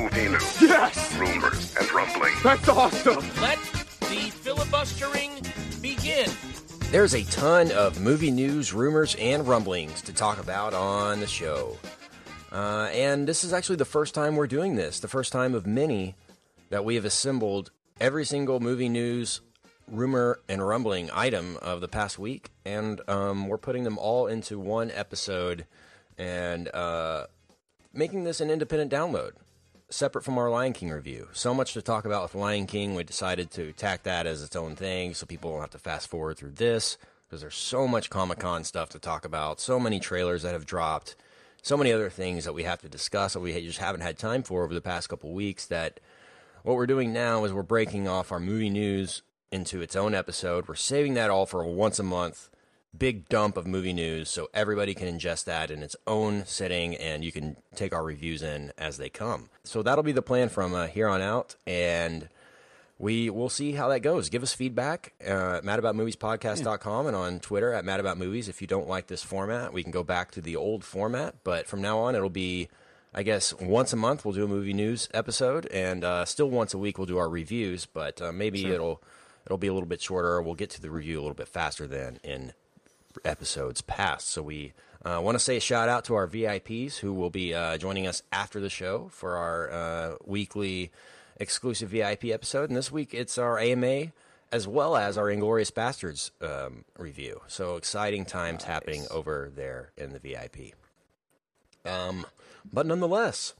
movie news, Yes! rumors, and rumblings. That's awesome! Let the filibustering begin. There's a ton of movie news, rumors, and rumblings to talk about on the show. Uh, and this is actually the first time we're doing this, the first time of many that we have assembled every single movie news, rumor, and rumbling item of the past week. And um, we're putting them all into one episode and uh, making this an independent download, separate from our Lion King review. So much to talk about with Lion King, we decided to tack that as its own thing so people don't have to fast forward through this because there's so much Comic Con stuff to talk about, so many trailers that have dropped, so many other things that we have to discuss that we just haven't had time for over the past couple weeks. That what we're doing now is we're breaking off our movie news into its own episode. We're saving that all for a once a month big dump of movie news so everybody can ingest that in its own sitting and you can take our reviews in as they come. So that'll be the plan from uh, here on out and we will see how that goes. Give us feedback uh, at madaboutmoviespodcast.com and on Twitter at madaboutmovies. If you don't like this format, we can go back to the old format, but from now on it'll be I guess once a month we'll do a movie news episode, and uh, still once a week we'll do our reviews. But uh, maybe it'll it'll be a little bit shorter. We'll get to the review a little bit faster than in episodes past. So we uh, want to say a shout out to our VIPs who will be uh, joining us after the show for our uh, weekly exclusive VIP episode. And this week it's our AMA as well as our Inglourious Basterds um, review. So exciting times happening over there in the VIP. Um, but nonetheless,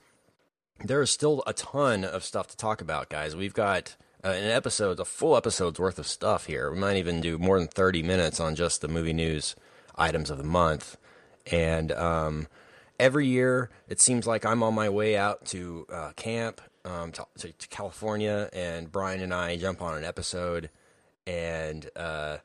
there is still a ton of stuff to talk about, guys. We've got uh, an episode, a full episode's worth of stuff here. We might even do more than 30 minutes on just the movie news items of the month. And um, every year, it seems like I'm on my way out to uh, camp um, to, to, to California, and Brian and I jump on an episode, and uh,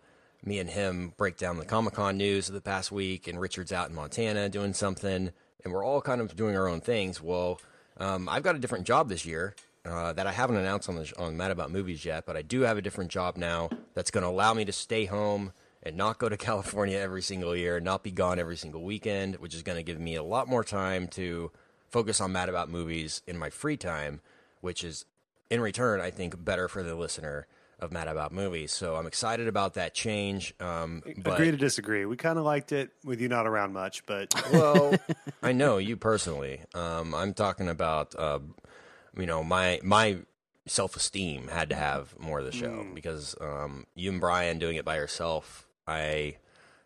me and him break down the Comic Con news of the past week, and Richard's out in Montana doing something, and we're all kind of doing our own things. Well, um, I've got a different job this year uh, that I haven't announced on the on Mad About Movies yet, but I do have a different job now that's going to allow me to stay home and not go to California every single year, not be gone every single weekend, which is going to give me a lot more time to focus on Mad About Movies in my free time, which is in return, I think, better for the listener of Mad About Movies. So I'm excited about that change. Um, but, Agree to disagree. We kind of liked it with you not around much, but well, I know you personally. Um, I'm talking about, uh, you know, my my self esteem had to have more of the show because um, you and Brian doing it by yourself, I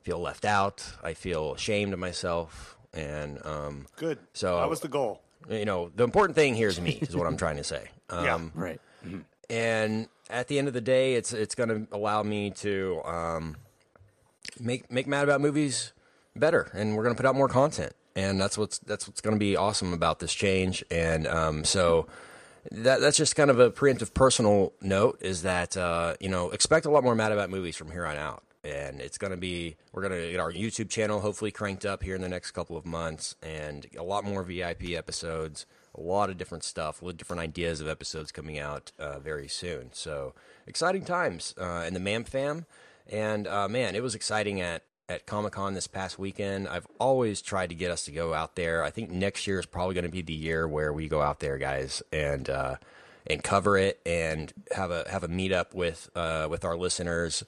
feel left out. I feel ashamed of myself, and um, good. So- that was the goal. you know, the important thing here is me, is what I'm trying to say. Um, Yeah. Right. and at the end of the day, it's it's going to allow me to um, make make Mad About Movies better, and we're going to put out more content, and that's what's that's what's going to be awesome about this change. And um, so that that's just kind of a preemptive personal note is that uh, you know expect a lot more Mad About Movies from here on out. And it's going to be, we're going to get our YouTube channel hopefully cranked up here in the next couple of months and a lot more VIP episodes, a lot of different stuff, a lot of different ideas of episodes coming out uh, very soon. So exciting times uh, in the MAM fam. And uh, man, it was exciting at, at Comic Con this past weekend. I've always tried to get us to go out there. I think next year is probably going to be the year where we go out there, guys, and uh, and cover it and have a have a meetup with uh, with our listeners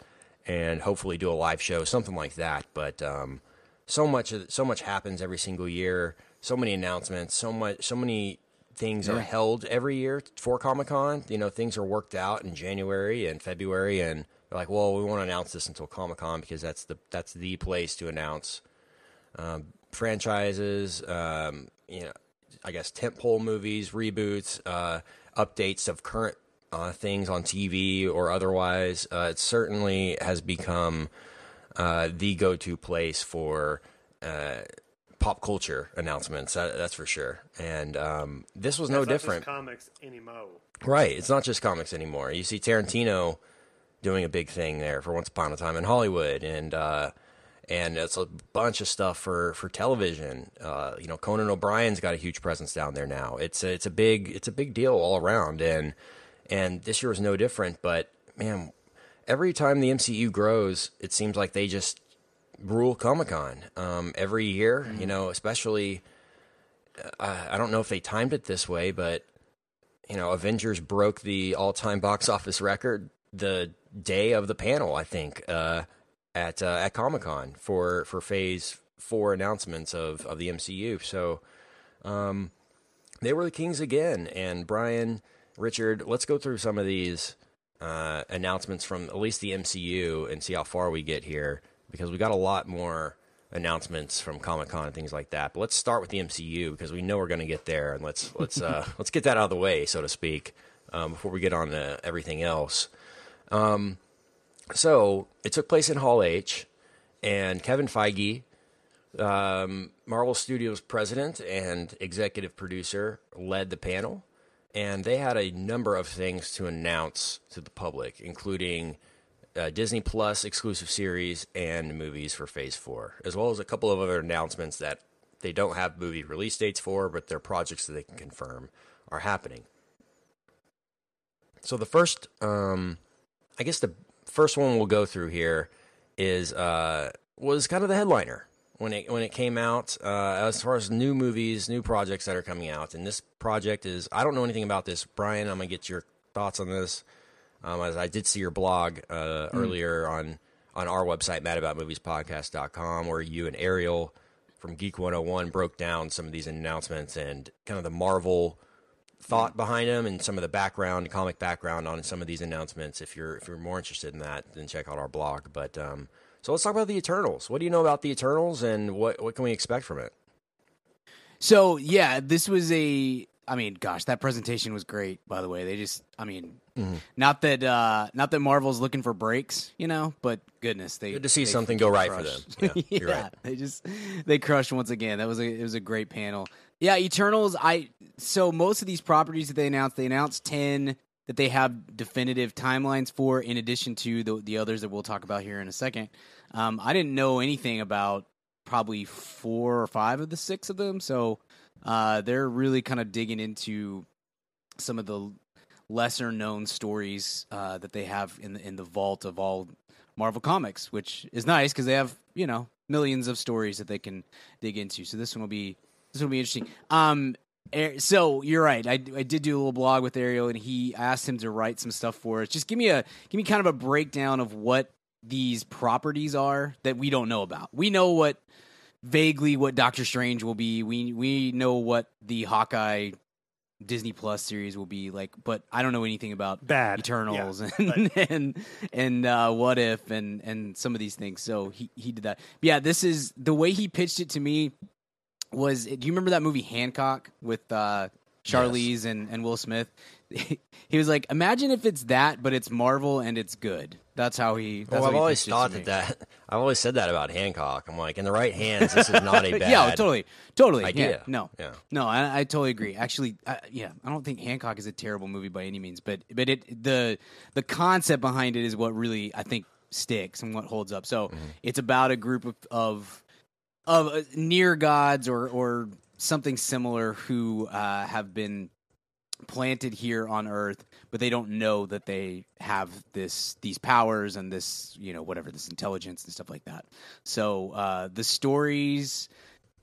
and hopefully do a live show, something like that. But um, so much so much happens every single year. So many announcements. So much. So many things are held every year for Comic Con. You know, things are worked out in January and February, and they're like, well, we won't announce this until Comic Con because that's the that's the place to announce um, franchises. Um, you know, I guess tentpole movies, reboots, uh, updates of current uh, things on TV or otherwise. Uh, it certainly has become uh, the go-to place for uh, pop culture announcements. That, that's for sure. And um, this was no It's not just different. comics anymore. Right. It's not just comics anymore. You see Tarantino doing a big thing there for Once Upon a Time in Hollywood, and uh, and it's a bunch of stuff for for television. Uh, you know, Conan O'Brien's got a huge presence down there now. It's a, it's a big it's a big deal all around, and and this year was no different. But man, every time the MCU grows, it seems like they just rule Comic Con um, every year. You know, especially uh, I don't know if they timed it this way, but you know, Avengers broke the all-time box office record the day of the panel. I think uh, at uh, at Comic Con for for Phase Four announcements of of the MCU. So um, they were the kings again. And Brian, Richard, let's go through some of these uh, announcements from at least the MCU and see how far we get here because we got a lot more announcements from Comic Con and things like that. But let's start with the MCU because we know we're going to get there, and let's let's uh, let's get that out of the way, so to speak, um, before we get on to everything else. Um, so it took place in Hall H, and Kevin Feige, um, Marvel Studios president and executive producer, led the panel, and they had a number of things to announce to the public, including uh, Disney Plus exclusive series and movies for Phase 4, as well as a couple of other announcements that they don't have movie release dates for, but they're projects that they can confirm are happening. So the first, um, I guess the first one we'll go through here is uh, was kind of the headliner when it when it came out uh, as far as new movies, new projects that are coming out. And this project is I don't know anything about this, Brian. I'm gonna get your thoughts on this. Um, as I did see your blog uh, mm. earlier on on our website, madaboutmoviespodcast.com, where you and Ariel from Geek 101 broke down some of these announcements and kind of the Marvel thought behind them and some of the background, comic background on some of these announcements. If you're if you're more interested in that, then check out our blog. But um, so let's talk about the Eternals. What do you know about the Eternals, and what what can we expect from it? So yeah, this was a I mean, gosh, that presentation was great. By the way, they just, I mean, mm-hmm. not that, uh, not that Marvel's looking for breaks, you know, but goodness, they good to see they something go right crushed. for them. Yeah, yeah right. they just they crushed once again. That was a it was a great panel. Yeah, Eternals. I so most of these properties that they announced, they announced ten that they have definitive timelines for, in addition to the the others that we'll talk about here in a second. Um, I didn't know anything about probably four or five of the six of them, so uh, they're really kind of digging into some of the lesser known stories uh, that they have in the in the vault of all Marvel comics, which is nice because they have you know millions of stories that they can dig into. So this one will be this will be interesting. Um, so you're right. I, I did do a little blog with Ariel, and he asked him to write some stuff for us. Just give me a give me kind of a breakdown of what these properties are that we don't know about. We know what vaguely what Doctor Strange will be. We we know what the Hawkeye Disney Plus series will be like, but I don't know anything about Bad. Eternals yeah, and and and uh, What If and and some of these things. So he he did that. But yeah, this is the way he pitched it to me. Was do you remember that movie Hancock with uh, Charlize yes. and and Will Smith? he was like, imagine if it's that, but it's Marvel and it's good. That's how he. That's well, I've he always thought that that. I've always said that about Hancock. I'm like, in the right hands, this is not a bad. yeah, totally, totally. Idea. Yeah, no, yeah. no, I, I totally agree. Actually, I, yeah, I don't think Hancock is a terrible movie by any means, but but it the the concept behind it is what really I think sticks and what holds up. So mm-hmm. it's about a group of of, of uh, near gods or or something similar who uh, have been planted here on Earth, but they don't know that they have this these powers and this you know whatever this intelligence and stuff like that. So uh, the stories,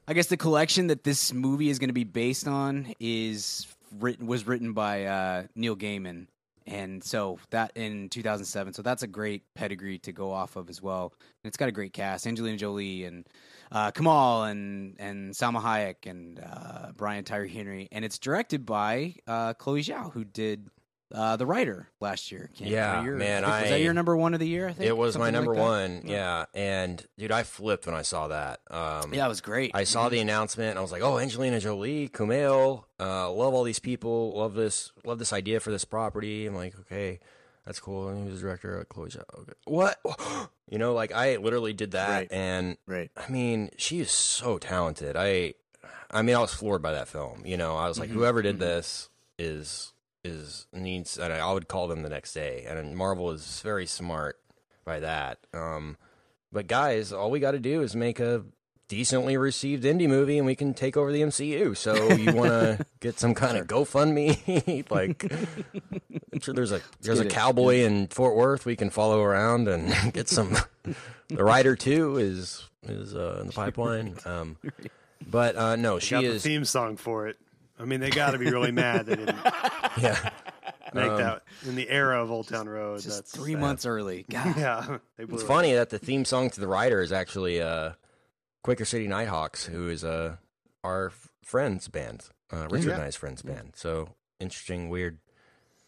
I guess, the collection that this movie is going to be based on is written was written by uh, Neil Gaiman, and so that in 2007. So that's a great pedigree to go off of as well. And it's got a great cast: Angelina Jolie and uh, Kumail and and Salma Hayek and uh, Brian Tyree Henry, and it's directed by uh, Chloe Zhao, who did uh, the Rider last year. Can't yeah, your, man, was I, that your number one of the year? I think it was Something my number like one. Yeah. yeah. and dude, I flipped when I saw that. Um, yeah, it was great. I saw the announcement. and I was like, oh, Angelina Jolie, Kumail, uh, love all these people, love this, love this idea for this property. I'm like, okay that's cool. And he was the director of Chloe Zhao. Okay. What? You know, like I literally did that, right. and right. I mean, she is so talented. I, I mean, I was floored by that film. You know, I was like, mm-hmm. whoever did mm-hmm. this is is needs. And I would call them the next day. And Marvel is very smart by that. Um, but guys, all we got to do is make a decently received indie movie and we can take over the MCU. So you want to get some kind of GoFundMe? like, I'm sure there's a there's a cowboy in Fort Worth we can follow around and get some. the Rider too is is uh, in the pipeline. Um, but uh, no, she got is the theme song for it. I mean, they got to be really mad they didn't Yeah. make that in the era of Old Town Road. Just that's three sad. months early. God. Yeah, It's it. funny that the theme song to the rider is actually uh, Quaker City Nighthawks, who is uh, our friend's band, uh, Richard Yeah. and I's friend's band. So interesting, weird,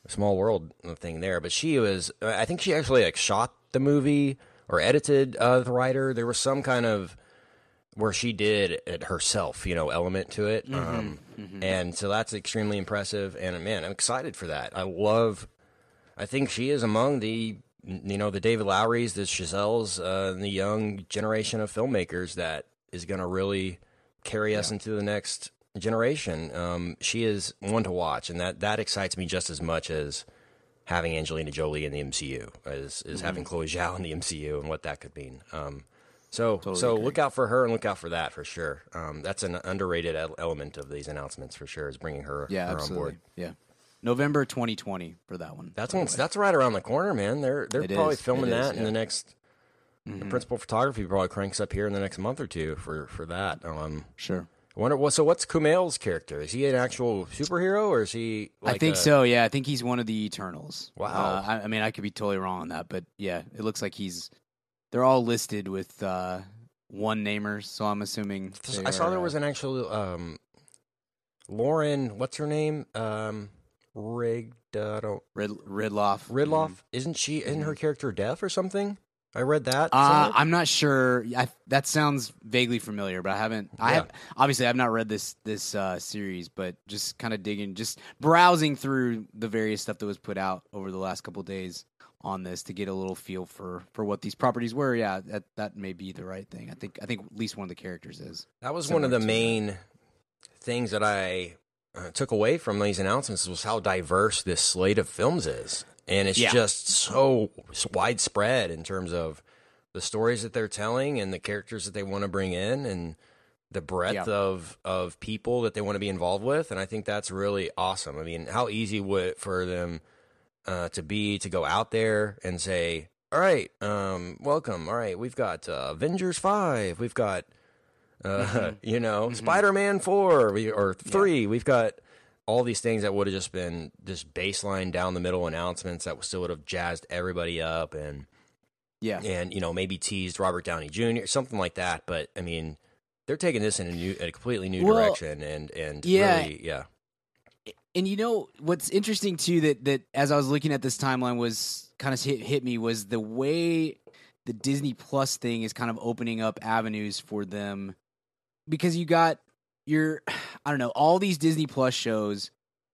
small world thing there. But she was, I think she actually like shot the movie or edited uh, the Rider. There was some kind of where she did it herself, you know, element to it. Um, And so that's extremely impressive. And man, I'm excited for that. I love, I think she is among the, you know, the David Lowrys, the Chazelles, uh, the young generation of filmmakers that is going to really carry us into the next generation. Um, she is one to watch, and that, that excites me just as much as having Angelina Jolie in the MCU, as, as having Chloe Zhao in the MCU and what that could mean. Um, so, so look out for her and look out for that for sure. Um, that's an underrated element of these announcements for sure. Is bringing her, Yeah, her on absolutely. board. Yeah. November 2020 for that one. That's one. That's right around the corner, man. They're they're It probably is. filming It is, that in yeah. the next. The principal photography probably cranks up here in the next month or two for for that. Um, Sure. I wonder what. So what's Kumail's character? Is he an actual superhero or is he? Like I think a- so. Yeah, I think he's one of the Eternals. Wow. Uh, I, I mean, I could be totally wrong on that, but yeah, it looks like he's. They're all listed with uh, one namers, so I'm assuming. I saw are, there uh, was an actual um, Lauren. What's her name? Um, Rig. Uh, I don't Rid- Ridloff. Ridloff. Isn't she? Isn't her character deaf or something? I read that. Uh. I'm not sure. I, that sounds vaguely familiar, but I haven't. I have obviously I've not read this this uh, series, but just kind of digging, just browsing through the various stuff that was put out over the last couple days on this to get a little feel for for what these properties were. Yeah, that that may be the right thing. I think I think at least one of the characters is. That was one of the main things that I uh, took away from these announcements was how diverse this slate of films is, and it's Yeah. just so widespread in terms of the stories that they're telling and the characters that they want to bring in and the breadth Yeah. of of people that they want to be involved with, and I think that's really awesome. I mean, how easy would it for them uh, to be to go out there and say, "All right, um, welcome. All right, we've got uh, Avengers five, we've got." Uh, you know, Spider-Man four we, or three. We've got all these things that would have just been just baseline down the middle announcements that still would have jazzed everybody up and Yeah, and you know maybe teased Robert Downey Jr. something like that. But I mean, they're taking this in a new, a completely new Well, direction and and yeah. really, yeah, and you know what's interesting too that that as I was looking at this timeline was kind of hit, hit me was the way the Disney Plus thing is kind of opening up avenues for them because you got your I don't know all these Disney Plus shows.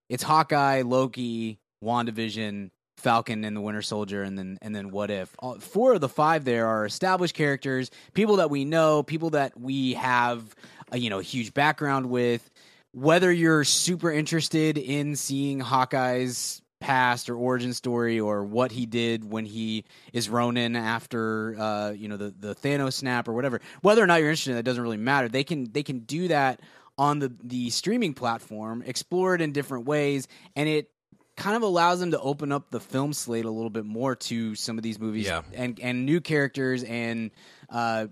It's Hawkeye, Loki, WandaVision, Falcon, and the Winter Soldier, and then and then What If. All, four of the five there are established characters, people that we know, people that we have, a, you know, a huge background with. Whether you're super interested in seeing Hawkeye's past or origin story or what he did when he is Ronin after uh, you know the the Thanos snap or whatever, whether or not you're interested, in that doesn't really matter. They can they can do that on the the streaming platform, explore it in different ways, and it kind of allows them to open up the film slate a little bit more to some of these movies Yeah. and and new characters and uh,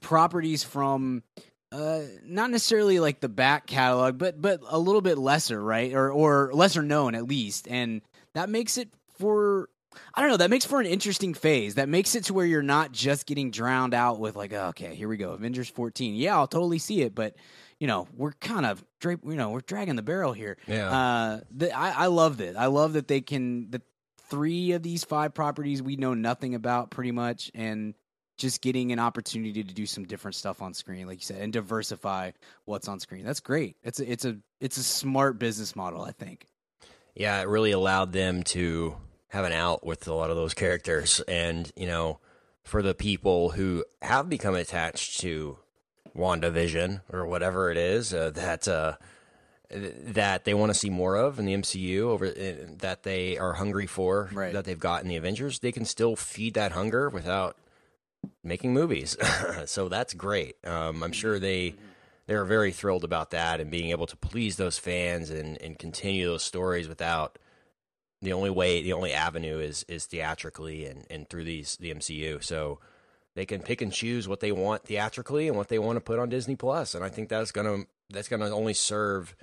properties from uh, not necessarily like the back catalog, but but a little bit lesser, right? Or or lesser known at least, and that makes it for I don't know. That makes for an interesting phase. That makes it to where you're not just getting drowned out with like, oh, okay, here we go, Avengers 14. Yeah, I'll totally see it, but you know, we're kind of drape, you know, we're dragging the barrel here. Yeah. Uh, the, I I love that. I love that they can the three of these five properties we know nothing about pretty much, and just getting an opportunity to do some different stuff on screen, like you said, and diversify what's on screen. That's great. It's a, it's a it's a smart business model, I think. yeah, it really allowed them to have an out with a lot of those characters, and you know, for the people who have become attached to WandaVision or whatever it is uh, that uh, that they want to see more of in the MCU, over uh, that they are hungry for, Right. that they've got in the Avengers, they can still feed that hunger without making movies. so that's great. Um, I'm sure they they're very thrilled about that and being able to please those fans and, and continue those stories without the only way the only avenue is is theatrically and, and through these the MCU. So they can pick and choose what they want theatrically and what they want to put on Disney Plus. And I think that's gonna that's gonna only serve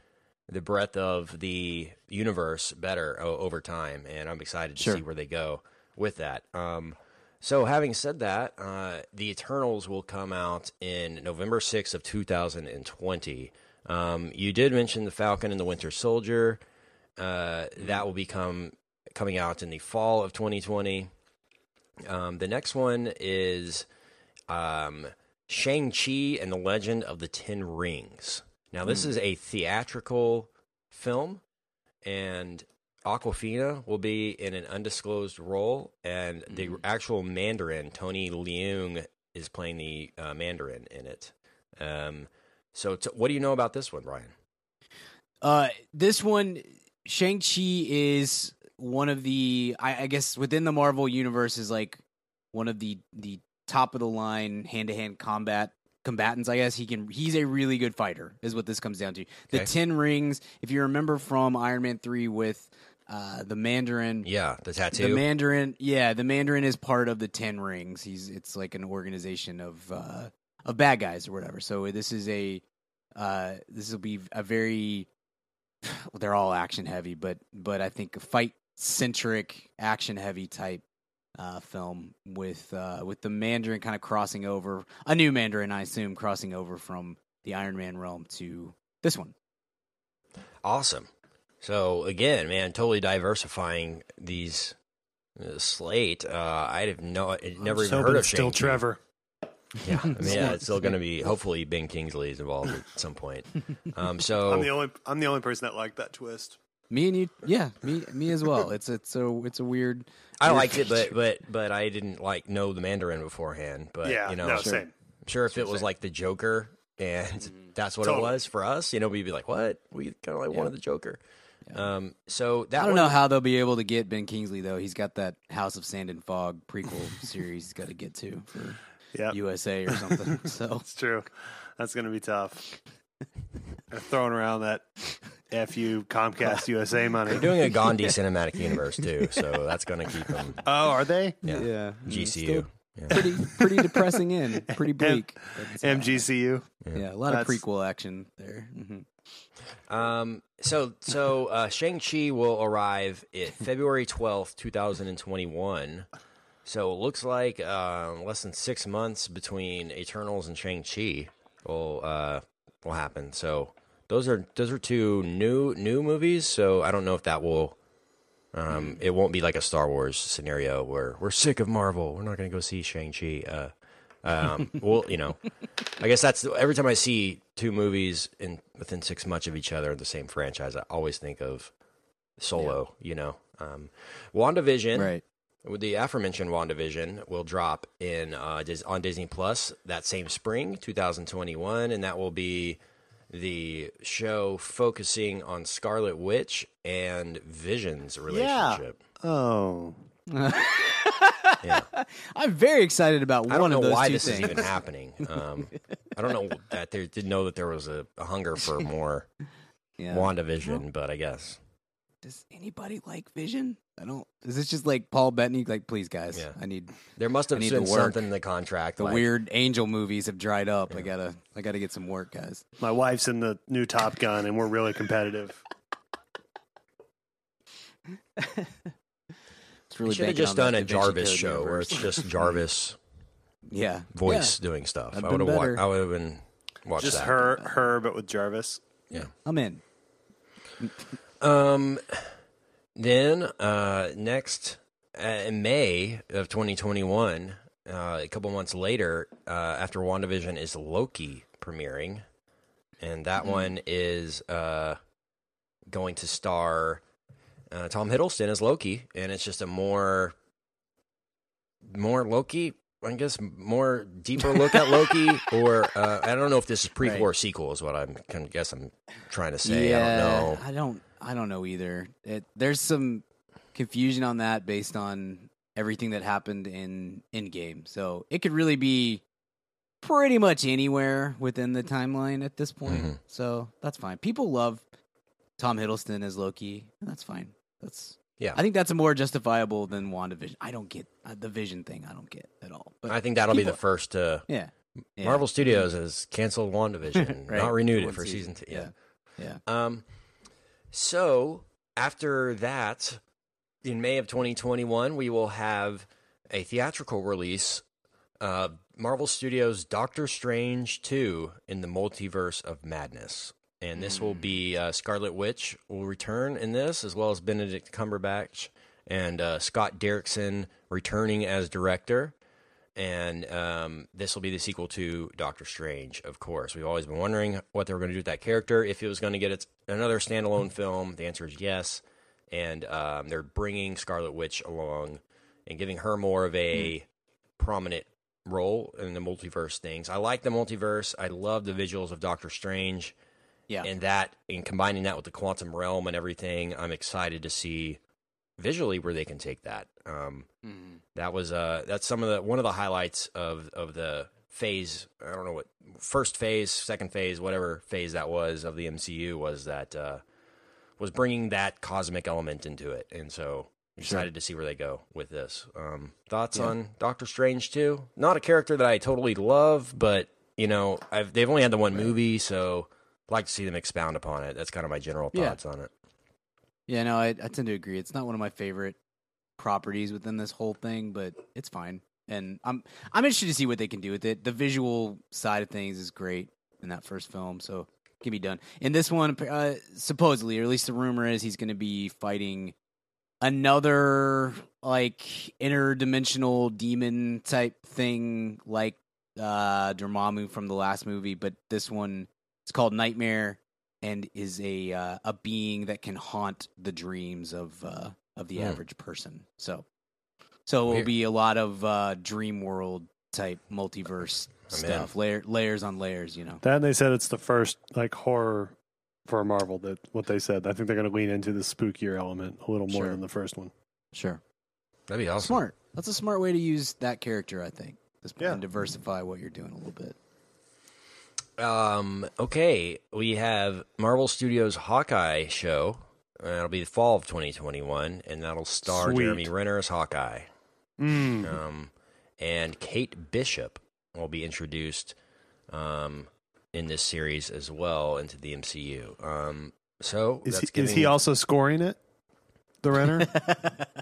the breadth of the universe better o- over time, and I'm excited to Sure. see where they go with that. Um, so, having said that, uh, the Eternals will come out in November 6th of 2020. Um, you did mention the Falcon and the Winter Soldier. Uh, that will become coming out in the fall of 2020. Um, the next one is um, Shang-Chi and the Legend of the Ten Rings. Now, this is a theatrical film, and Awkwafina will be in an undisclosed role, and the actual Mandarin, Tony Leung, is playing the uh, Mandarin in it. Um, so, t- what do you know about this one, Brian? Uh, this one, Shang Chi is one of the, I, I guess, within the Marvel universe, is like one of the the top of the line hand to hand combat combatants. I guess he can. He's a really good fighter, is what this comes down to. The Okay. Ten Rings. If you remember from Iron Man three with uh, the Mandarin. Yeah, the tattoo. The. Mandarin, yeah, the Mandarin is part of the Ten Rings. He's it's like an organization of uh, of bad guys or whatever. So this is a uh, this will be a very well, they're all action heavy, but but I think a fight centric action heavy type uh, film with uh, with the Mandarin kind of crossing over a new Mandarin, I assume, crossing over from the Iron Man realm to this one. Awesome. So again, man, totally diversifying these uh, slate. Uh, I'd have no, never I'm even heard of it's still Shang-Chi. Trevor. Yeah, I mean, yeah, it's still going to be. Hopefully, Ben Kingsley is involved at some point. Um, so I'm the only I'm the only person that liked that twist. Me and you, yeah, me me as well. It's it's a it's a weird. I weird liked it, but but but I didn't like know the Mandarin beforehand. But yeah, you know, no, sure, same. sure if it was like the Joker and that's what Totally. it was for us, you know, we'd be like, what? We kind of like wanted the Joker. Um, so that I don't one, know how they'll be able to get Ben Kingsley though. He's got that House of Sand and Fog prequel series he's got to get to for Yeah, USA or something. So it's true. That's gonna be tough. They're throwing around that fu Comcast USA money. They're doing a Gandhi cinematic universe too, so that's going to keep them Oh, are they? yeah, yeah, GCU. Yeah. pretty pretty depressing in, pretty bleak. but, uh, MGCU. Yeah, a lot of prequel action there. hmm Um, so so uh, Shang Chi will arrive at February twelfth, two thousand and twenty one. So it looks like uh, less than six months between Eternals and Shang Chi will uh, will happen. So those are those are two new new movies. So I don't know if that will. Um, it won't be like a Star Wars scenario where we're sick of Marvel. We're not going to go see Shang Chi. Uh, um, well, you know, I guess that's every time I see two movies in within six months of each other in the same franchise, I always think of Solo. You know, um, WandaVision, Right. with the aforementioned WandaVision, will drop in uh, Dis- on Disney Plus that same spring, 2021, and that will be the show focusing on Scarlet Witch and Vision's relationship. Oh, Yeah. I'm very excited about I one don't of know those why two this things. is even happening. Um, I don't know that they didn't know that there was a, a hunger for more yeah. WandaVision, but I guess Does anybody like Vision? I don't. Is this just like Paul Bettany? Like, please, guys, Yeah. I need there must have I been something in the contract. the like, weird angel movies have dried up. I gotta, I gotta get some work, guys. my wife's in the new Top Gun, and we're really competitive. It's We really should have just done a Jarvis Code show where it's just Jarvis yeah, voice Yeah, doing stuff. I've I would have. Wa- I would have been watched Just that. her, her, but with Jarvis. Yeah. I'm in. Um. Then uh, next uh, in May of 2021, uh, a couple months later, uh, after WandaVision, is Loki premiering, and that one is uh, going to star uh, Tom Hiddleston as Loki, and it's just a more more Loki. I guess more deeper look at Loki, or uh, I don't know if this is prequel Right. or sequel. Is what I'm kind of guess I'm trying to say. yeah, I don't know. I don't. I don't know either. It, there's some confusion on that based on everything that happened in Endgame. So it could really be pretty much anywhere within the timeline at this point. Mhm. So that's fine. People love Tom Hiddleston as Loki, and that's fine. That's Yeah. I think that's more justifiable than WandaVision. I don't get uh, the Vision thing. I don't get at all. But I think that'll be the first to. yeah, yeah. Marvel Studios has canceled WandaVision, Right. not renewed it One for season two. Yeah. Yeah, yeah. Um, So after that, in May of 2021, we will have a theatrical release. Uh, Marvel Studios' Doctor Strange 2 in the Multiverse of Madness. And this will be uh, Scarlet Witch will return in this, as well as Benedict Cumberbatch and uh, Scott Derrickson returning as director. And um, this will be the sequel to Doctor Strange, of course. We've always been wondering what they were going to do with that character. If it was going to get its, another standalone film, the answer is yes. And um, they're bringing Scarlet Witch along and giving her more of a prominent role in the multiverse things. I like the multiverse. I love the visuals of Doctor Strange Yeah. and that and combining that with the quantum realm and everything i'm excited to see visually where they can take that um, Mhm. that was uh that's some of the one of the highlights of of the phase i don't know what first phase second phase whatever phase that was of the mcu was that uh was bringing that cosmic element into it and so excited to see where they go with this um thoughts Yeah. on doctor strange too not a character that i totally love but you know I've, they've only had the one movie so like to see them expound upon it that's kind of my general Yeah. thoughts on it Yeah, no, I, I tend to agree. It's not one of my favorite properties within this whole thing, but it's fine. And I'm I'm interested to see what they can do with it. The visual side of things is great in that first film, so it can be done. In this one, uh, supposedly, or at least the rumor is, he's going to be fighting another like interdimensional demon type thing, like uh, Dormammu from the last movie. But this one, it's called Nightmare and is a uh, a being that can haunt the dreams of uh, of the Hmm. average person. So, so it will be a lot of uh, dream world type multiverse I'm stuff, layer, layers on layers. You know, That and they said it's the first like horror for Marvel. That what they said. I think they're going to lean into the spookier element a little more Sure. than the first one. sure, that'd be awesome smart. That's a smart way to use that character, I think. This Yeah. and diversify what you're doing a little bit. Um, okay, we have Marvel Studios Hawkeye show. Uh, it'll be the fall of 2021, and that'll star Sweet. Jeremy Renner as Hawkeye. Mm. Um, and Kate Bishop will be introduced um, in this series as well into the MCU. Um, so Is that's he, is he also scoring it? The Renner.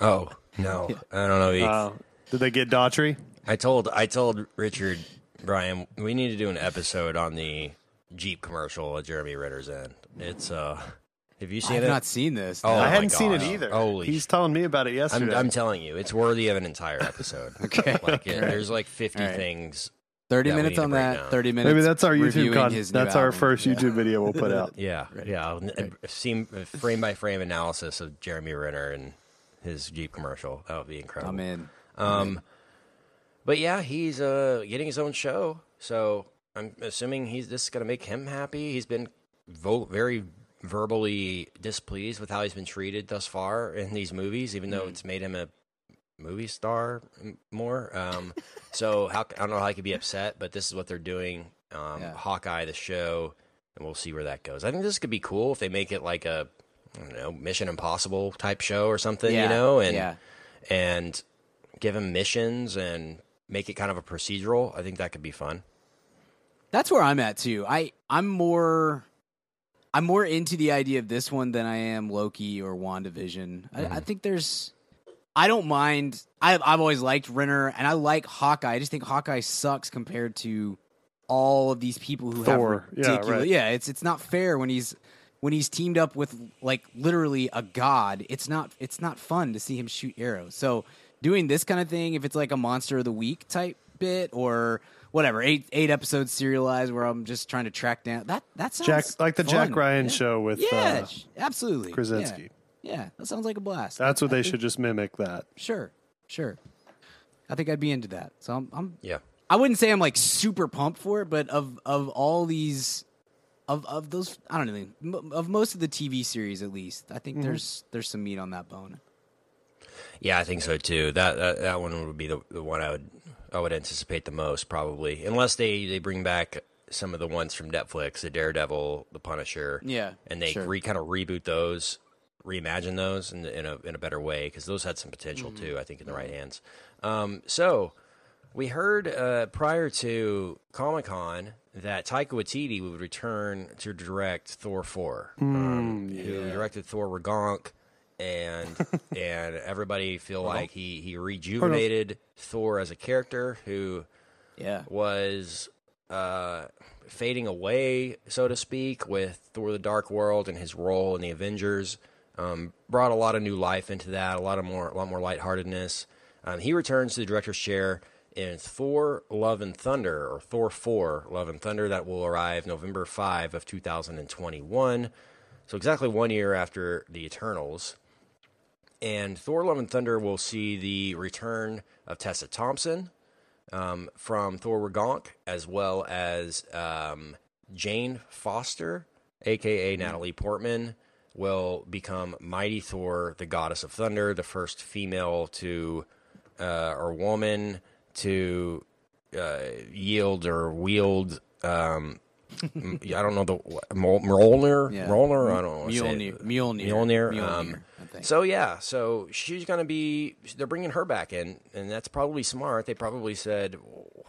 Oh no, I don't know. He- uh, did they get Daughtry? I told I told Richard Brian we need to do an episode on the Jeep commercial that Jeremy Renner's in. It's uh, have you seen it? I've not seen this. Oh. I my hadn't seen it either. Holy He's sh- telling me about it yesterday. I'm, I'm telling you, it's worthy of an entire episode. Okay. like it, All right. there's like 50 All right. things. Thirty Yeah, we minutes need on break that. down. Thirty minutes. Maybe that's our YouTube content. his That's our album. first Yeah. YouTube video we'll put out. Yeah, Right. yeah. N- a Seem frame by frame analysis of Jeremy Renner and his Jeep commercial. That would be incredible. I'm in. Um, but yeah, he's uh getting his own show, so I'm assuming he's this is gonna make him happy. He's been vo- very verbally displeased with how he's been treated thus far in these movies, even Mm. though it's made him a movie star m- more. Um, so how I don't know how he could be upset, but this is what they're doing. Um, Yeah. Hawkeye, the show, and we'll see where that goes. I think this could be cool if they make it like a I don't know Mission Impossible type show or something, yeah. you know, and yeah. and give him missions and make it kind of a procedural. I think that could be fun. That's where I'm at too. I I'm more I'm more into the idea of this one than I am Loki or WandaVision. I, I mm-hmm. think there's I don't mind. I've I've always liked Renner and I like Hawkeye. I just think Hawkeye sucks compared to all of these people who Thor. have Yeah, ridiculous. right. yeah, it's it's not fair when he's when he's teamed up with like literally a god. It's not it's not fun to see him shoot arrows. So doing this kind of thing, if it's like a monster of the week type bit or whatever, eight eight episodes serialized where I'm just trying to track down that that sounds Jack, like the Jack. Ryan Yeah. show with Yeah, uh, absolutely. Krasinski. Yeah. yeah, that sounds like a blast. That's what I they think- should just mimic. That Sure, sure. I think I'd be into that. So I'm, I'm Yeah. I wouldn't say I'm like super pumped for it, but of of all these, of of those, I don't know, of most of the TV series at least, I think there's there's some meat on that bone. Yeah, I think so too. That that, that one would be the, the one I would I would anticipate the most probably, unless they they bring back some of the ones from Netflix, the Daredevil, the Punisher, Yeah, and they sure. re kind of reboot those, reimagine those in in a in a better way because those had some potential Mm-hmm. too. I think in the right hands. Um, so We heard uh, prior to Comic Con that Taika Waititi would return to direct Thor four, um, who directed Thor Ragnarok, and and everybody feel like he he rejuvenated Thor as a character who Yeah. was uh, fading away, so to speak, with Thor: The Dark World and his role in the Avengers. Um, brought a lot of new life into that, a lot of more, a lot more lightheartedness. Um, he returns to the director's chair in Thor: Love and Thunder, or Thor Four: Love and Thunder, that will arrive November five of two thousand and twenty-one. So exactly one year after the Eternals. And Thor: Love and Thunder will see the return of Tessa Thompson, um, from Thor Ragnarok, as well as um, Jane Foster, aka Natalie Portman, will become Mighty Thor, the goddess of thunder, the first female to uh, or woman to uh, yield or wield. Um, I don't know the Mjolnir. Yeah. Mjolnir. I don't know. Mjolnir. Mjolnir. Mjolnir. Mjolnir, Um, I so yeah, so she's gonna be. They're bringing her back in, and that's probably smart. They probably said,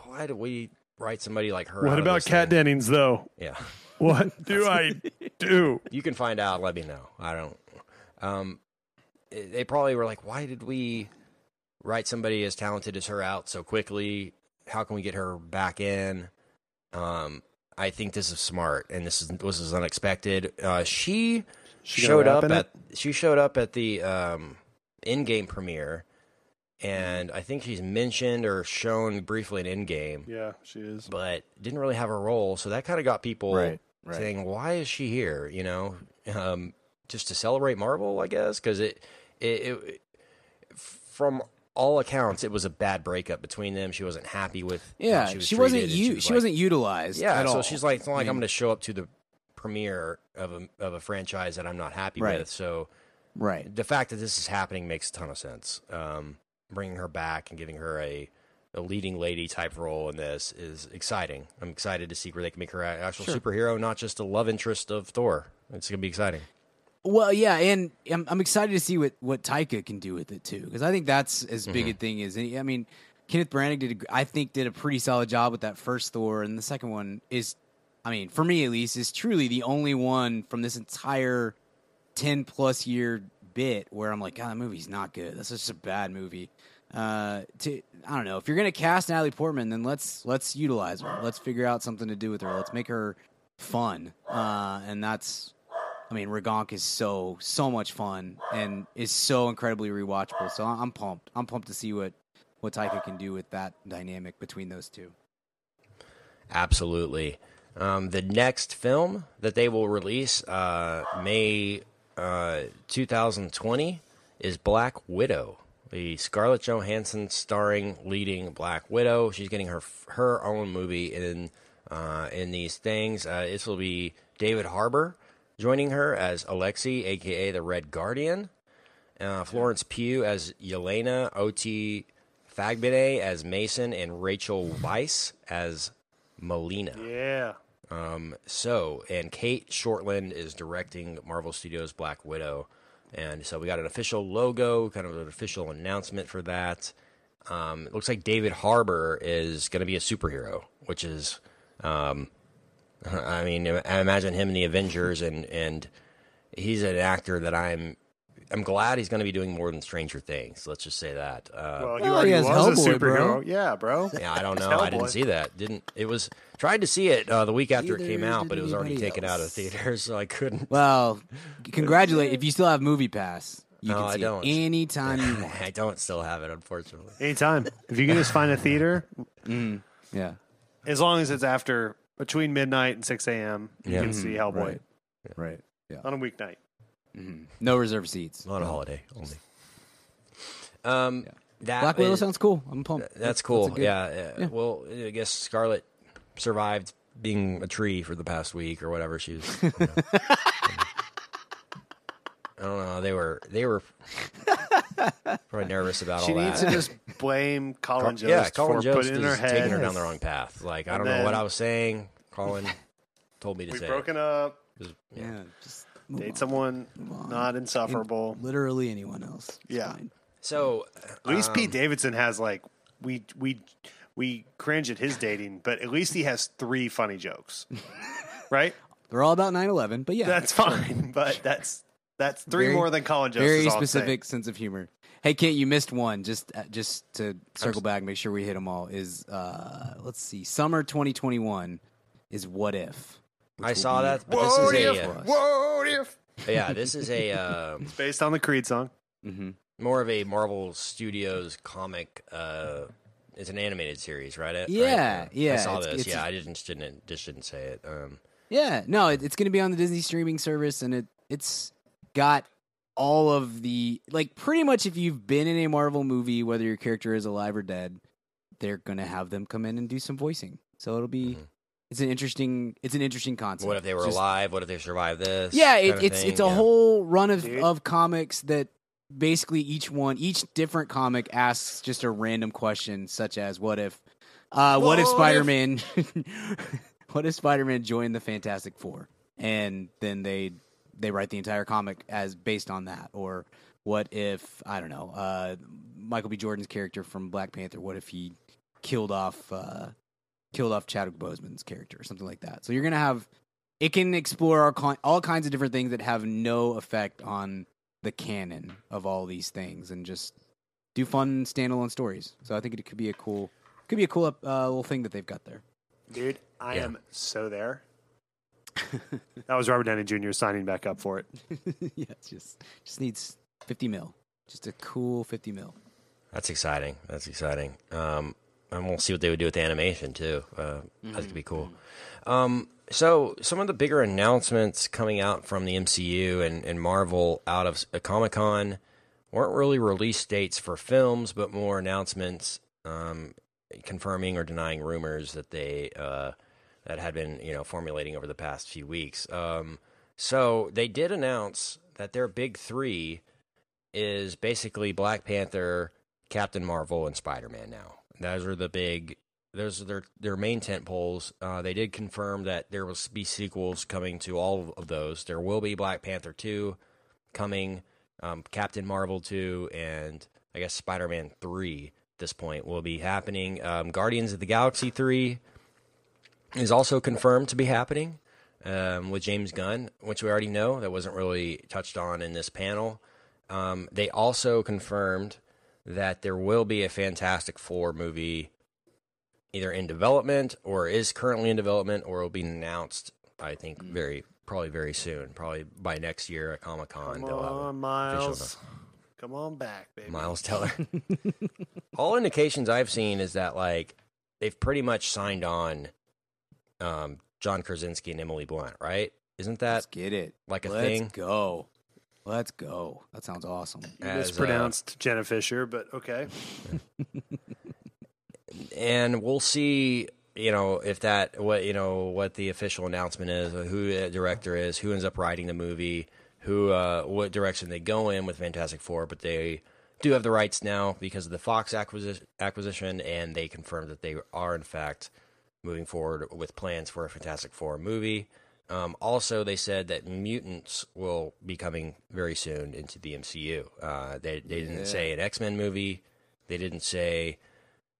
"Why do we write somebody like her?" What of about Cat thing?" Dennings though? Yeah, What do I do? you can find out. Let me know. I don't. Um, they probably were like, "Why did we write somebody as talented as her out so quickly? How can we get her back in?" Um, I think this is smart, and this is this is unexpected. Uh, she She showed up at it? she showed up at the um, Endgame premiere, and I think she's mentioned or shown briefly in Endgame, Yeah, she is. but didn't really have a role. So that kind of got people Right, right. saying, "Why is she here?" You know, um, just to celebrate Marvel, I guess, because it, it, it from all accounts, it was a bad breakup between them. She wasn't happy with how yeah, she, was she wasn't treated, and was she like- wasn't utilized. yeah, at so all. she's like, it's not like I I'm going to show up to the premiere of a of a franchise that I'm not happy Right. with. So right. the fact that this is happening makes a ton of sense. Um, bringing her back and giving her a a leading lady type role in this is exciting. I'm excited to see where they can make her an actual superhero, not just a love interest of Thor. It's going to be exciting. Well, yeah, and I'm, I'm excited to see what what Taika can do with it too, because I think that's as big Mm-hmm. a thing as any. I mean, Kenneth Branagh did, a I think, did a pretty solid job with that first Thor, and the second one is, I mean, for me at least, is truly the only one from this entire ten plus year bit where I'm like, God, that movie's not good. That's just a bad movie. Uh, to I don't know if you're gonna cast Natalie Portman, then let's let's utilize her. Let's figure out something to do with her. Let's make her fun. Uh, and that's I mean, Ragnarok is so so much fun and is so incredibly rewatchable. So I'm pumped. I'm pumped to see what what Taika can do with that dynamic between those two. Absolutely. Um, the next film that they will release uh, May uh, 2020 is Black Widow. The Scarlett Johansson starring leading Black Widow. She's getting her her own movie in uh, in these things. Uh, this will be David Harbour joining her as Alexei, aka the Red Guardian. Uh, Florence Pugh as Yelena, O.T. Fagbenle as Mason, and Rachel Weisz as Melina. Yeah. Um, so, and Cate Shortland is directing Marvel Studios Black Widow. And so we got an official logo, kind of an official announcement for that. Um, it looks like David Harbour is going to be a superhero, which is, um, I mean, I imagine him in the Avengers, and and he's an actor that I'm. I'm glad he's going to be doing more than Stranger Things. Let's just say that. Uh, Well, he Well, already he has was a Hellboy, bro. Yeah, bro. Yeah, I don't know. I didn't see that. Didn't it was tried to see it uh, the week after it came out, but it was already anybody taken out of else. theaters, so I couldn't. Well, congratulate if you still have Movie Pass. You No, can I don't. anytime you want. I don't still have it, unfortunately. Anytime. If you can just find a theater, Yeah, as long as it's after between midnight and six a.m., you Yeah. can see Hellboy right, right. Yeah, on a weeknight. No reserve seats. On a holiday only. Um, that Black Widow is- sounds cool. I'm pumped. That's cool. a good- yeah, yeah. yeah. Well, I guess Scarlett survived being a tree for the past week or whatever she was. you know. I don't know. They were they were probably nervous about She all needs that. to just blame Colin Jost yeah, Colin for Jost putting in her head. taking her down the wrong path. Like I don't know what I was saying. Colin told me to say We've say. broken up. It. Just- yeah. Yeah, just move Date on. someone on. not insufferable. Literally anyone else. It's Yeah. fine. So At least um, Pete Davidson has like we we we cringe at his dating, but at least he has three funny jokes, right? They're all about 9/11, but yeah, That's fine, but that's that's three Very- more than Colin Jost. very is all I'm specific sense of humor. Hey, Kent, you missed one. Just uh, just to circle back, make sure we hit them all. Is uh, let's see, summer 2021 is what if? Which I saw be that, but this is big a, uh. What if? yeah, this is a um, Based on the Creed song. Mhm. more of a Marvel Studios comic. Uh, it's an animated series, right? It- Yeah, right? yeah, I saw it's- this. it's- yeah, I didn't just didn't just didn't say it. Um, Yeah, no, it, it's going to be on the Disney streaming service, and it it's got all of the like pretty much if you've been in a Marvel movie, whether your character is alive or dead, they're going to have them come in and do some voicing. So it'll be Mhm. It's an interesting it's an interesting concept. what if they were Just- alive? What if they survived this? Yeah, it, it's it's a Yeah. whole run of Dude. of comics that basically each one each different comic asks just a random question such as what if uh what if What if- Spider-Man what if Spider-Man joined the Fantastic 4 and then they they write the entire comic as based on that or what if I don't know uh Michael B Jordan's character from Black Panther what if he killed off uh killed off Chadwick Boseman's character or something like that. So you're going to have it can explore all, all kinds of different things that have no effect on the canon of all these things and just do fun standalone stories. So I think it could be a cool could be a cool uh, little thing that they've got there. Dude, I Yeah. am so there. that was Robert Downey Jr. signing back up for it. yeah, just just needs 50 mil. Just a cool 50 mil. That's exciting. That's exciting. Um, and we'll see what they would do with the animation too. Uh, That could be cool. Um, so some of the bigger announcements coming out from the MCU and, and Marvel out of Comic Con weren't really release dates for films, but more announcements um, confirming or denying rumors that they uh, that had been you know formulating over the past few weeks. Um, so they did announce that their big three is basically Black Panther, Captain Marvel, and Spider Man. Now those are the big. Those are their their main tent poles. Uh, they did confirm that there will be sequels coming to all of those. There will be Black Panther two coming, um, Captain Marvel two, and I guess Spider Man three. At this point will be happening. Um, Guardians of the Galaxy three is also confirmed to be happening um, with James Gunn, which we already know. That wasn't really touched on in this panel. Um, they also confirmed that there will be a Fantastic Four movie either in development or is currently in development or will be announced, I think, very probably very soon. Probably by next year at Comic Con. Come on, a Miles. Come on back, baby. Miles Teller. All indications I've seen is that like they've pretty much signed on um, John Krasinski and Emily Blunt, right? Isn't that Let's get it. like a Let's thing? go. Let's go. That sounds awesome. You as, uh, mispronounced Jenna Fischer, but okay. and we'll see you know if that what you know what the official announcement is who the director is who ends up writing the movie who uh what direction they go in with fantastic four but they do have the rights now because of the fox acquisition acquisition and they confirmed that they are in fact moving forward with plans for a fantastic four movie um, also they said that mutants will be coming very soon into the mcu uh, they, they didn't Yeah. say an x-men movie. They didn't say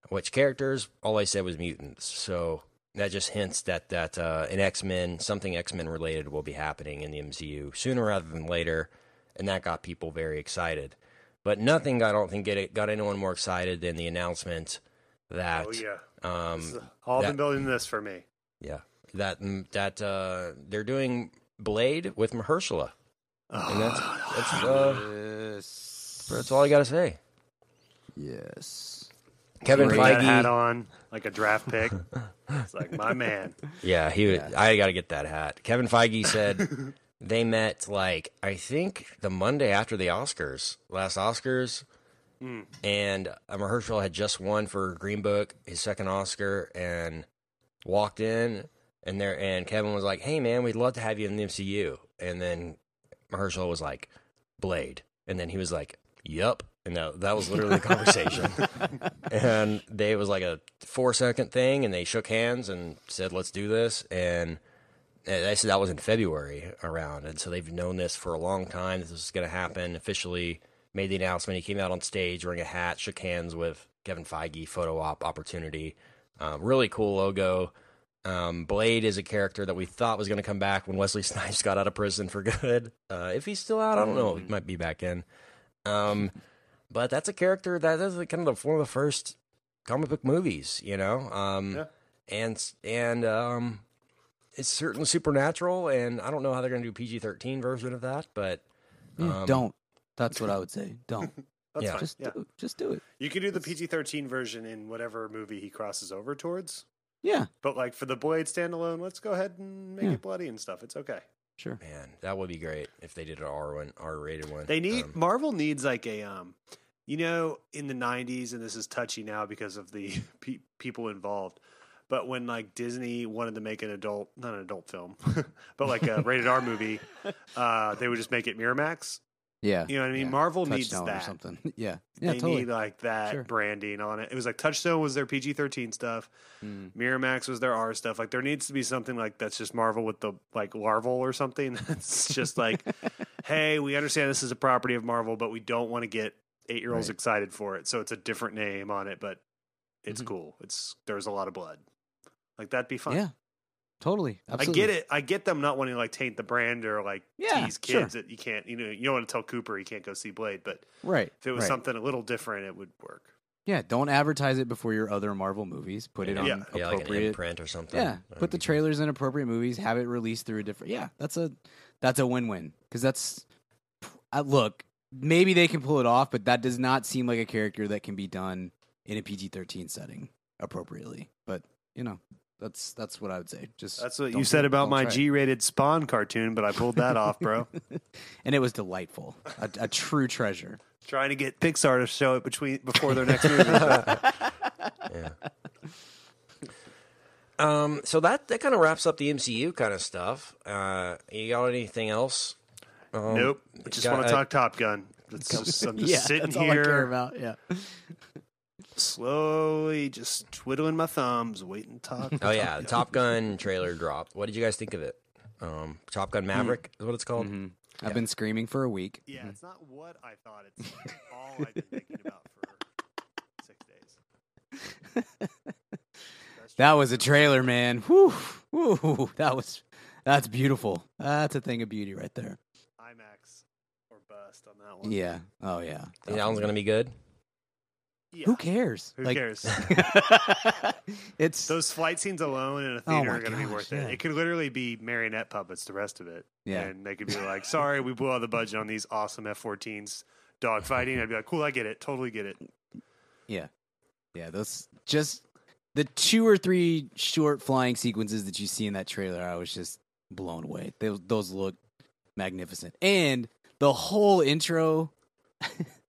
which characters. All i said was mutants. So that just hints that that uh, an x-men something x-men related will be happening in the mcu sooner rather than later. And that got people very excited. But nothing i don't think get got anyone more excited than the announcement that Oh yeah. um, all that- been building this for me. yeah that that uh, they're doing blade with mahershala and that's that's uh, Yes. that's all i gotta say Yes. kevin Bring that hat on like a draft pick. it's like my man. Yeah, he. Yeah. I got to get that hat. Kevin Feige said they met like I think the Monday after the Oscars, last Oscars, and uh, Mahershala had just won for Green Book, his second Oscar, and walked in, and there and Kevin was like, "Hey man, we'd love to have you in the MCU," and then Mahershala was like, "Blade," and then he was like, "Yup." And that, that was literally the conversation. and they it was like a four second thing, and they shook hands and said, "Let's do this." And and I said that was in February around, and so they've known this for a long time. This is going to happen officially. made the announcement. He came out on stage wearing a hat, shook hands with Kevin Feige, photo op opportunity. Um, really cool logo. Um, Blade is a character that we thought was going to come back when Wesley Snipes got out of prison for good. Uh, if he's still out, I don't know. He might be back in. Um, but that's a character that is kind of the, one of the first comic book movies, you know. Um, Yeah. and and um, it's certainly supernatural, and I don't know how they're going to do PG thirteen version of that, but um, don't. That's what I would say. Don't. That's Yeah. fine. Just yeah. do, just do it. You can do the PG thirteen version in whatever movie he crosses over towards. Yeah, But like for the Blade standalone, let's go ahead and make Yeah. it bloody and stuff. It's okay. sure. Man, that would be great if they did an R one, R rated one. They need Um, Marvel needs like a um, you know, in the '90s, and this is touchy now because of the pe- people involved. But when like Disney wanted to make an adult, not an adult film, but like a rated R movie, uh, they would just make it Miramax. Yeah. You know what I mean? yeah. Marvel needs Touchstone or that. something. yeah. Yeah. they totally. need like that Sure. branding on it. It was like Touchstone was their PG thirteen stuff. Mm. Miramax was their R stuff. Like there needs to be something like that's just Marvel with the like larval or something. It's just like, hey, we understand this is a property of Marvel, but we don't want to get eight year olds Right. excited for it. So it's a different name on it, but it's Mhm. cool. It's there's a lot of blood. Like that'd be fun. Yeah. Totally. I get it. I get them not wanting to like taint the brand or like Yeah, tease sure. kids that you can't. You know, you don't want to tell Cooper he can't go see Blade, but Right. if it was right. something a little different, it would work. Yeah. Don't advertise it before your other Marvel movies. Put it on Yeah. yeah, like an appropriate. imprint or something. yeah. Put the trailers in appropriate movies. Have it released through a different. Yeah. That's a that's a win win because that's. I, look, maybe they can pull it off, but that does not seem like a character that can be done in a PG thirteen setting appropriately. But you know, that's that's what I would say. Just That's what you said it. about my. G-rated Spawn cartoon, but I pulled that off, bro. and it was delightful, a, a true treasure. Trying to get Pixar to show it between before their next movie. Yeah. Um, so that that kind of wraps up the MCU kind of stuff. Uh, you got anything else? Um, nope. I just got- want to uh, talk Top Gun. It's just, I'm just yeah, sitting that's all I care about. Yeah. Slowly, just twiddling my thumbs, waiting to talk. Oh yeah, the Top Gun trailer dropped. What did you guys think of it? Um, Top Gun Maverick is what it's called. Mhm. I've been screaming for a week. Yeah, it's not what I thought. It's all I've been thinking about for six days. That was a trailer, man. Whew, whew, that was that's beautiful. That's a thing of beauty right there. IMAX or bust on that one. Yeah. Oh yeah. Think that one's gonna be good. Yeah. Who cares? Who Like- cares? it's Those flight scenes alone in a Oh theater my are going to be worth yeah. it. It could literally be marionette puppets, the rest of it. Yeah. And they could be like, sorry, we blew all the budget on these awesome F 14s dogfighting. I'd be like, cool, I get it. Totally get it. yeah. Yeah, those just the two or three short flying sequences that you see in that trailer, I was just blown away. Those those look magnificent. And the whole intro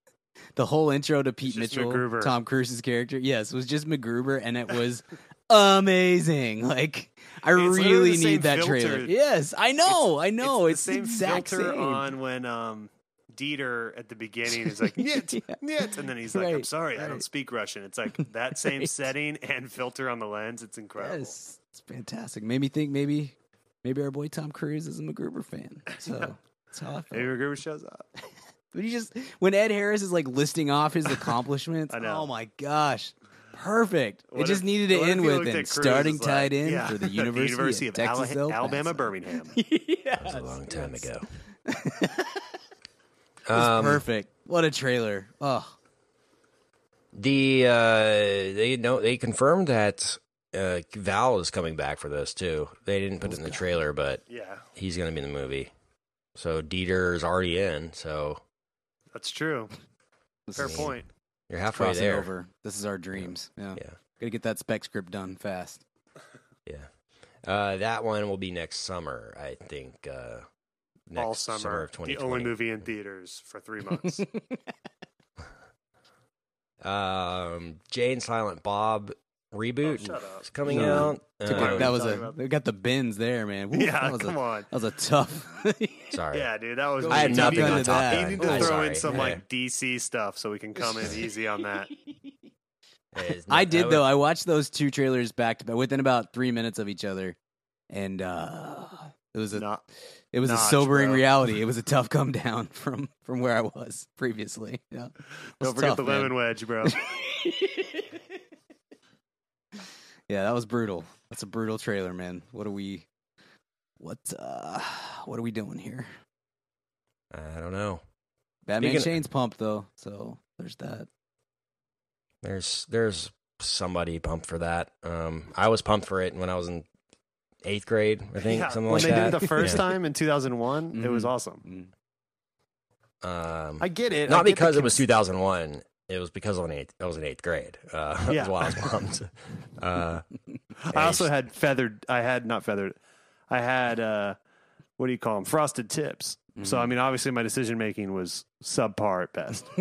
the whole intro to Pete Mitchell, MacGruber. Tom Cruise's character, yes, was just MacGruber and it was amazing. Like I It's really need that filter. trailer. Yes, I know, I know. It's, the same exact filter same. on when um, Dieter at the beginning is like, niet, Yeah. And then he's like, I'm Right, sorry, I don't speak Russian. It's like that same Right. setting and filter on the lens. It's incredible. Yes, it's fantastic. Made me think maybe maybe our boy Tom Cruise is a MacGruber fan. So that's how I felt. Maybe MacGruber shows up. But you just when Ed Harris is like listing off his accomplishments, I know. oh my gosh, perfect! What it just if- needed to end with looked and starting as like, tied in yeah, for the University, University of, of Texas, Ala- El Alabama, Paso. Birmingham. yes, That was a long time yes. ago. It was Um, perfect. What a trailer! Oh, The uh, they know they confirmed that uh, Val is coming back for this too. They didn't put it in the trailer, but Yeah, he's going to be in the movie. So Dieter is already in. So that's true. this Fair is point. you're halfway crossing there. over. This is our dreams. Yeah, Yeah, gotta get that spec script done fast. yeah. Uh, that one will be next summer, I think. Uh, next All summer. of the only movie in theaters for three months. Um, Jay and Silent Bob reboot Oh, shut is coming No. out. Took What a- are we that was a about? they got the bins there, man. Woo, yeah, that was come a, on. That was a tough. sorry. Yeah, dude, that was. I had you nothing on to- Top You need to I'm throw sorry. in some Yeah. like DC stuff so we can come in easy on that. It's I did though. I watched those two trailers back to back within about three minutes of each other, and uh It was a Not, it was a sobering bro. reality. It was a tough come down from from where I was previously. Yeah. Was don't forget tough, the man. lemon wedge, bro. Yeah, that was brutal. That's a brutal trailer, man. What are we what uh what are we doing here? I don't know. Batman Speaking- Shane's pumped though, so there's that. There's there's somebody pumped for that. Um, I was pumped for it when I was in eighth grade. I think Yeah, something like that. when like they that. did it the first Yeah. time in 2001, it was Mhm. awesome. Mm. Um, I get it. I not get the because it was 2001. It was because of an eighth. I was in eighth grade. Uh, Yeah. I was pumped. Uh, I also had feathered. I had not feathered. I had uh, what do you call them? Frosted tips. So Mm-hmm. I mean, obviously, my decision making was subpar at best.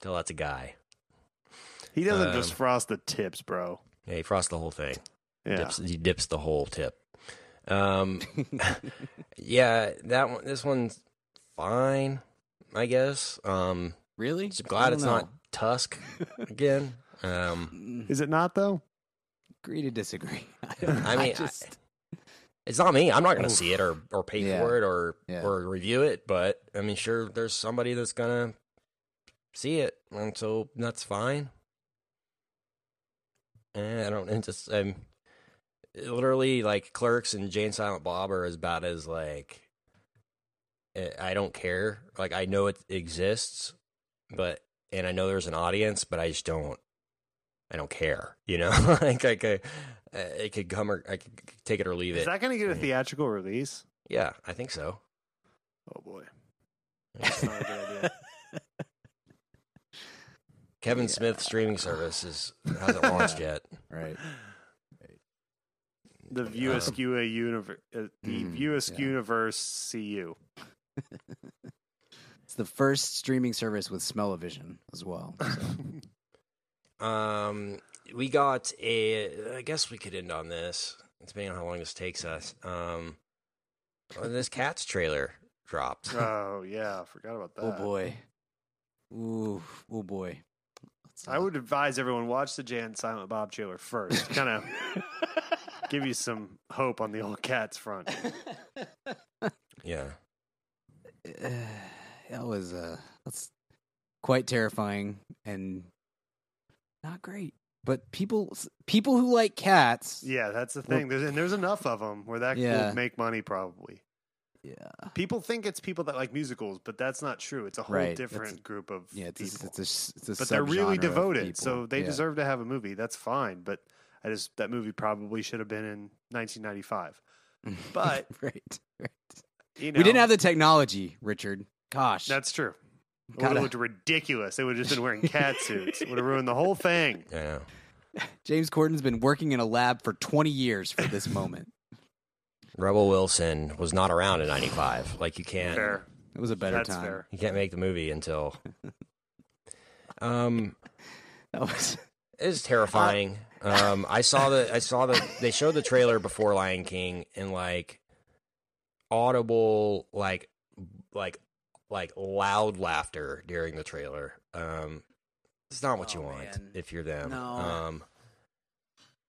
tell that's a guy. He doesn't Um, just frost the tips, bro. Yeah, he frosts the whole thing. Yeah, Dips, he dips the whole tip. Um, yeah, that one. This one's fine, I guess. Um, really? just I glad it's know. not Tusk again. Um, is it not though? agree to disagree. I mean, I- just It's not me. I'm not going to see it or or pay Yeah. for it or Yeah. or review it. But I mean, sure, there's somebody that's gonna see it, and so that's fine. Eh, I don't. It's just um, literally like Clerks and Jay and Silent Bob are as bad as like. Eh, I don't care. Like I know it exists, but and I know there's an audience, but I just don't. I don't care. You know, like I could, uh, it could come or I could take it or leave Is it. that going to get a theatrical release? Yeah, I think so. Oh boy, that's not a good idea. Kevin Smith streaming service is hasn't launched yet. right. The View Um, universe, uh, the Mhm, View Askew yeah. universe CU. It's the first streaming service with smell-o-vision as well. so. Um, we got a. I guess we could end on this, depending on how long this takes us. Um, this Cats trailer dropped. oh yeah, I forgot about that. oh boy. Ooh, oh boy. I uh, would advise everyone watch the Jay and Silent Bob trailer first. kind of give you some hope on the old cat's front. Yeah, that was uh that's quite terrifying and not great. But people people who like cats, Yeah, that's the thing. There's, and there's enough of them where that Yeah. will make money probably. yeah, People think it's people that like musicals, but that's not true. It's a whole Right. different a- group of yeah, it's a, people. it's a, it's a but they're really devoted, so they Yeah. deserve to have a movie. That's fine. But I just that movie probably should have been in 1995. but- right, right. You know, we didn't have the technology, Richard. Gosh, That's true. It would have looked ridiculous. They would have just been wearing cat suits. It would have ruined the whole thing. yeah. James Corden's been working in a lab for 20 years for this moment. Rebel Wilson was not around in '95. Like you can't. Fair. It was a better That's time. fair. You can't make the movie until. Um, That was it's terrifying. Um, I saw the I saw the they showed the trailer before Lion King and like audible like like like loud laughter during the trailer. Um, it's not what you Oh, want man. if you're them. No. Um,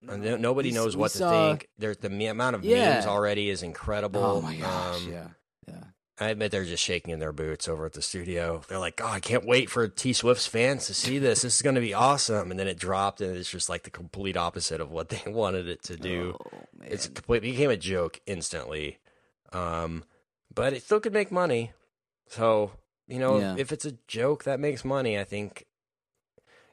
and no- nobody We- knows we what saw- to think. There's the amount of Yeah. memes already is incredible. Oh my gosh, Um, yeah, yeah. I admit they're just shaking in their boots over at the studio. They're like, "Oh, I can't wait for T Swift's fans to see this. This is going to be awesome." And then it dropped, and it's just like the complete opposite of what they wanted it to do. Oh, it's complete, it became a joke instantly. Um, but it still could make money. So you know, Yeah. if it's a joke that makes money, I think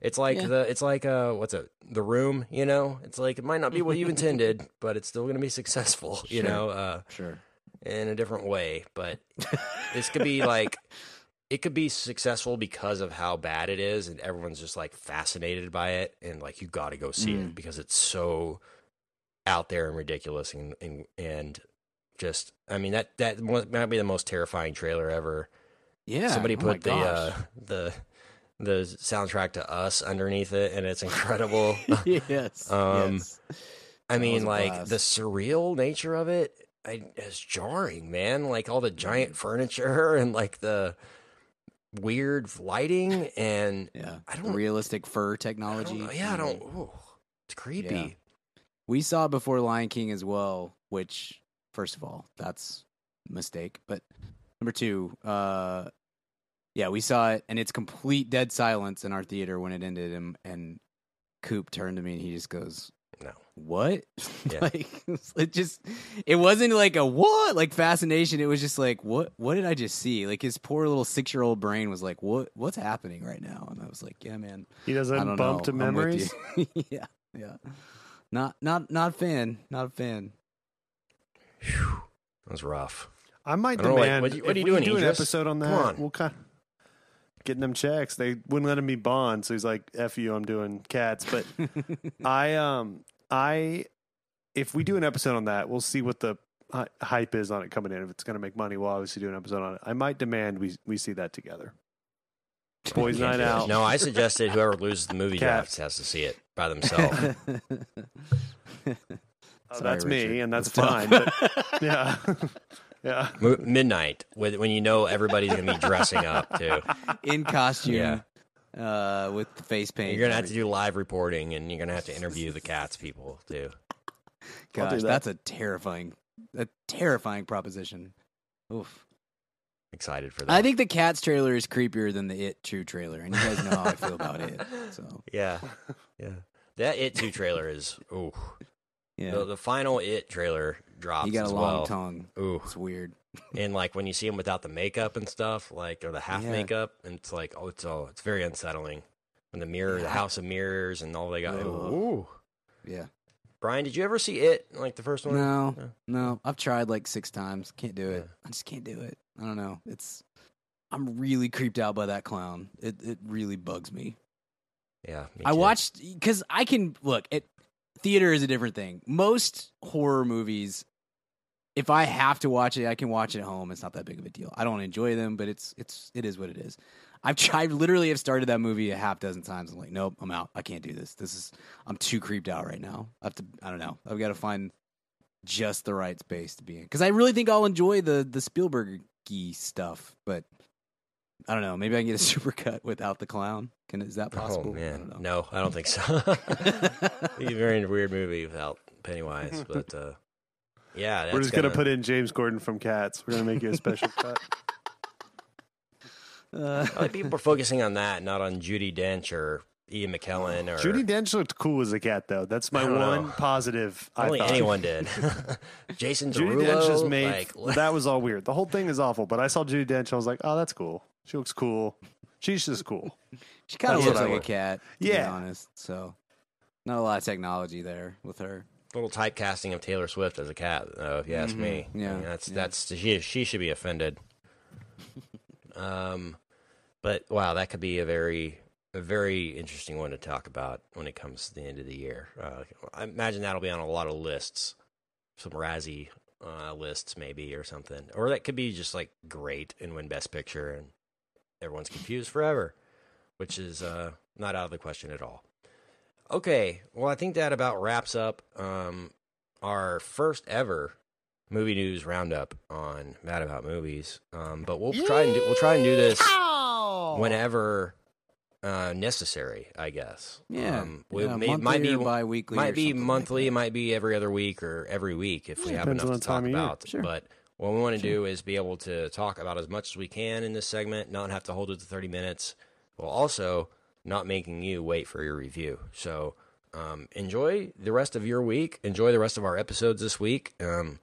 it's like Yeah. the it's like uh what's it the room. You know, it's like it might not be what you intended, but it's still going to be successful. You Sure. know. Uh, sure. in a different way, but this could be like it could be successful because of how bad it is and everyone's just like fascinated by it and like you got to go see Mm. it because it's so out there and ridiculous and and, and just I mean that that might be the most terrifying trailer ever. Yeah. Somebody oh put the gosh. uh the the soundtrack to Us underneath it and it's incredible. yes. Um, yes. I mean, like blast. the surreal nature of it I, is jarring, man. Like all the giant furniture and like the weird lighting, and Yeah. I don't- realistic fur technology. don't. Yeah, I don't. Ooh, it's creepy. We saw before Lion King as well. which first of all, that's a mistake. But number two, uh, yeah, we saw it, and it's complete dead silence in our theater when it ended, and and Coop turned to me and he just goes, No. "What?" Yeah. like it just, it wasn't like a what, like fascination. It was just like, what? What did I just see? Like his poor little six year old brain was like, what? What's happening right now? And I was like, yeah, man. He doesn't don't bump know. to with memories. you. yeah, yeah. Not not not a fan. Not a fan. That was rough. I might I don't know, like, demand. what what are you we doing, Do an Idris? episode on that. Come on. We'll kind getting them checks. They wouldn't let him be Bond, so he's like, "F you, I'm doing cats." But I um I if we do an episode on that, we'll see what the hy- hype is on it coming in. If it's going to make money, we'll obviously do an episode on it. I might demand we we see that together. Boys' Can't night out. No, I suggested whoever loses the movie Cats. drafts has to see it by themselves. Oh, Sorry, that's me, and that's, That's fine. But yeah, yeah. Mo- Midnight, with- when you know everybody's going to be dressing up too. In costume. Yeah. Uh, with the face paint. You're going to have to do live reporting, and you're going to have to interview the cats people too. Gosh, that. that's a terrifying, a terrifying proposition. Oof. Excited for that. I think the Cats trailer is creepier than the It True trailer, and you guys know how I feel about it. So Yeah, yeah. That It Two trailer is ooh. Yeah, The, the final It trailer drops you got as a long well. tongue. Ooh, It's weird. and like when you see him without the makeup and stuff, like or the half Yeah. makeup, and it's like oh, it's all it's very unsettling. And the mirror, the Yeah. house of mirrors, and all they got. Ugh. Ooh, Yeah. Brian, did you ever see it? Like the first one? No, No. no. I've tried like six times. Can't do it. Yeah. I just can't do it. I don't know. It's. I'm really creeped out by that clown. It it really bugs me. Yeah, me I too. watched because I can look at theater is a different thing. Most horror movies, if I have to watch it, I can watch it at home. It's not that big of a deal. I don't enjoy them, but it's it's it is what it is. I've tried literally have started that movie a half dozen times. I'm like, nope, I'm out. I can't do this. This is I'm too creeped out right now. I have to. I don't know. I've got to find just the right space to be in because I really think I'll enjoy the the Spielberg stuff, but. I don't know. Maybe I can get a supercut without the clown. Can is that possible? Oh I man, don't know. no, I don't think so. It'd be a very weird movie without Pennywise, but uh, yeah, that's We're just gonna, put in James Corden from Cats. We're gonna make you a special cut. Uh, like people are focusing on that, not on Judi Dench or Ian McKellen or Judi Dench looked cool as a cat, though. That's my I one know. positive. I I thought. anyone did. Jason Judi Dench is made. like, that was all weird. The whole thing is awful. But I saw Judi Dench. I was like, oh, that's cool. She looks cool. She's just cool. she kind of looks like a cat, to Yeah. be honest. So, not a lot of technology there with her. little typecasting of Taylor Swift as a cat, though, if you ask me. Mm-hmm. Yeah, I mean, that's yeah. that's she she should be offended. um, but wow, that could be a very a very interesting one to talk about when it comes to the end of the year. Uh, I imagine that'll be on a lot of lists, some Razzie uh, lists maybe or something, or that could be just like great and win Best Picture, and everyone's confused forever, which is uh, not out of the question at all. Okay, well, I think that about wraps up um, our first ever movie news roundup on Mad About Movies. Um, but we'll try and do, we'll try and do this whenever uh, necessary, I guess. Yeah, um, we, yeah, may, might be bi-weekly might be something like monthly, it might be every other week or every week if we have enough to the talk time of year. about. Sure. But what we want to do is be able to talk about as much as we can in this segment, not have to hold it to 30 minutes, while also not making you wait for your review. So um, enjoy the rest of your week. Enjoy the rest of our episodes this week. Um,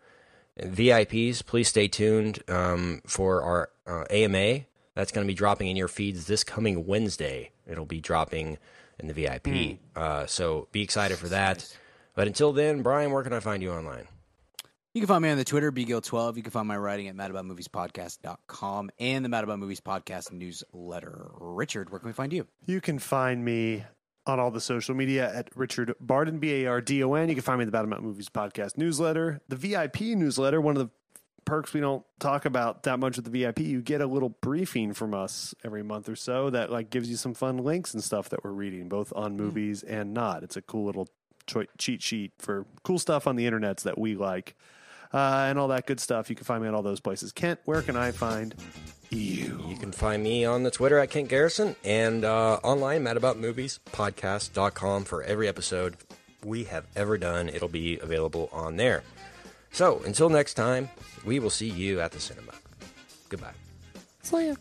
VIPs, please stay tuned um, for our uh, AMA. That's going to be dropping in your feeds this coming Wednesday. It'll be dropping in the VIP. Uh, so be excited for that. But until then, Brian, where can I find you online? You can find me on the Twitter, bgill12. You can find my writing at madaboutmoviespodcast.com and the Mad About Movies Podcast newsletter. Richard, where can we find you? You can find me on all the social media at Richard Bardon, B A R D O N. You can find me in the Mad About Movies podcast newsletter, the VIP newsletter. One of the perks we don't talk about that much with the VIP, you get a little briefing from us every month or so that like gives you some fun links and stuff that we're reading, both on mm-hmm. movies and not. It's a cool little cheat sheet for cool stuff on the internets that we like. Uh, and all that good stuff. You can find me at all those places. Kent, where can I find you? You can find me on the Twitter at Kent Garrison and uh, online, madaboutmoviespodcast.com for every episode we have ever done. It'll be available on there. So until next time, we will see you at the cinema. Goodbye. See ya.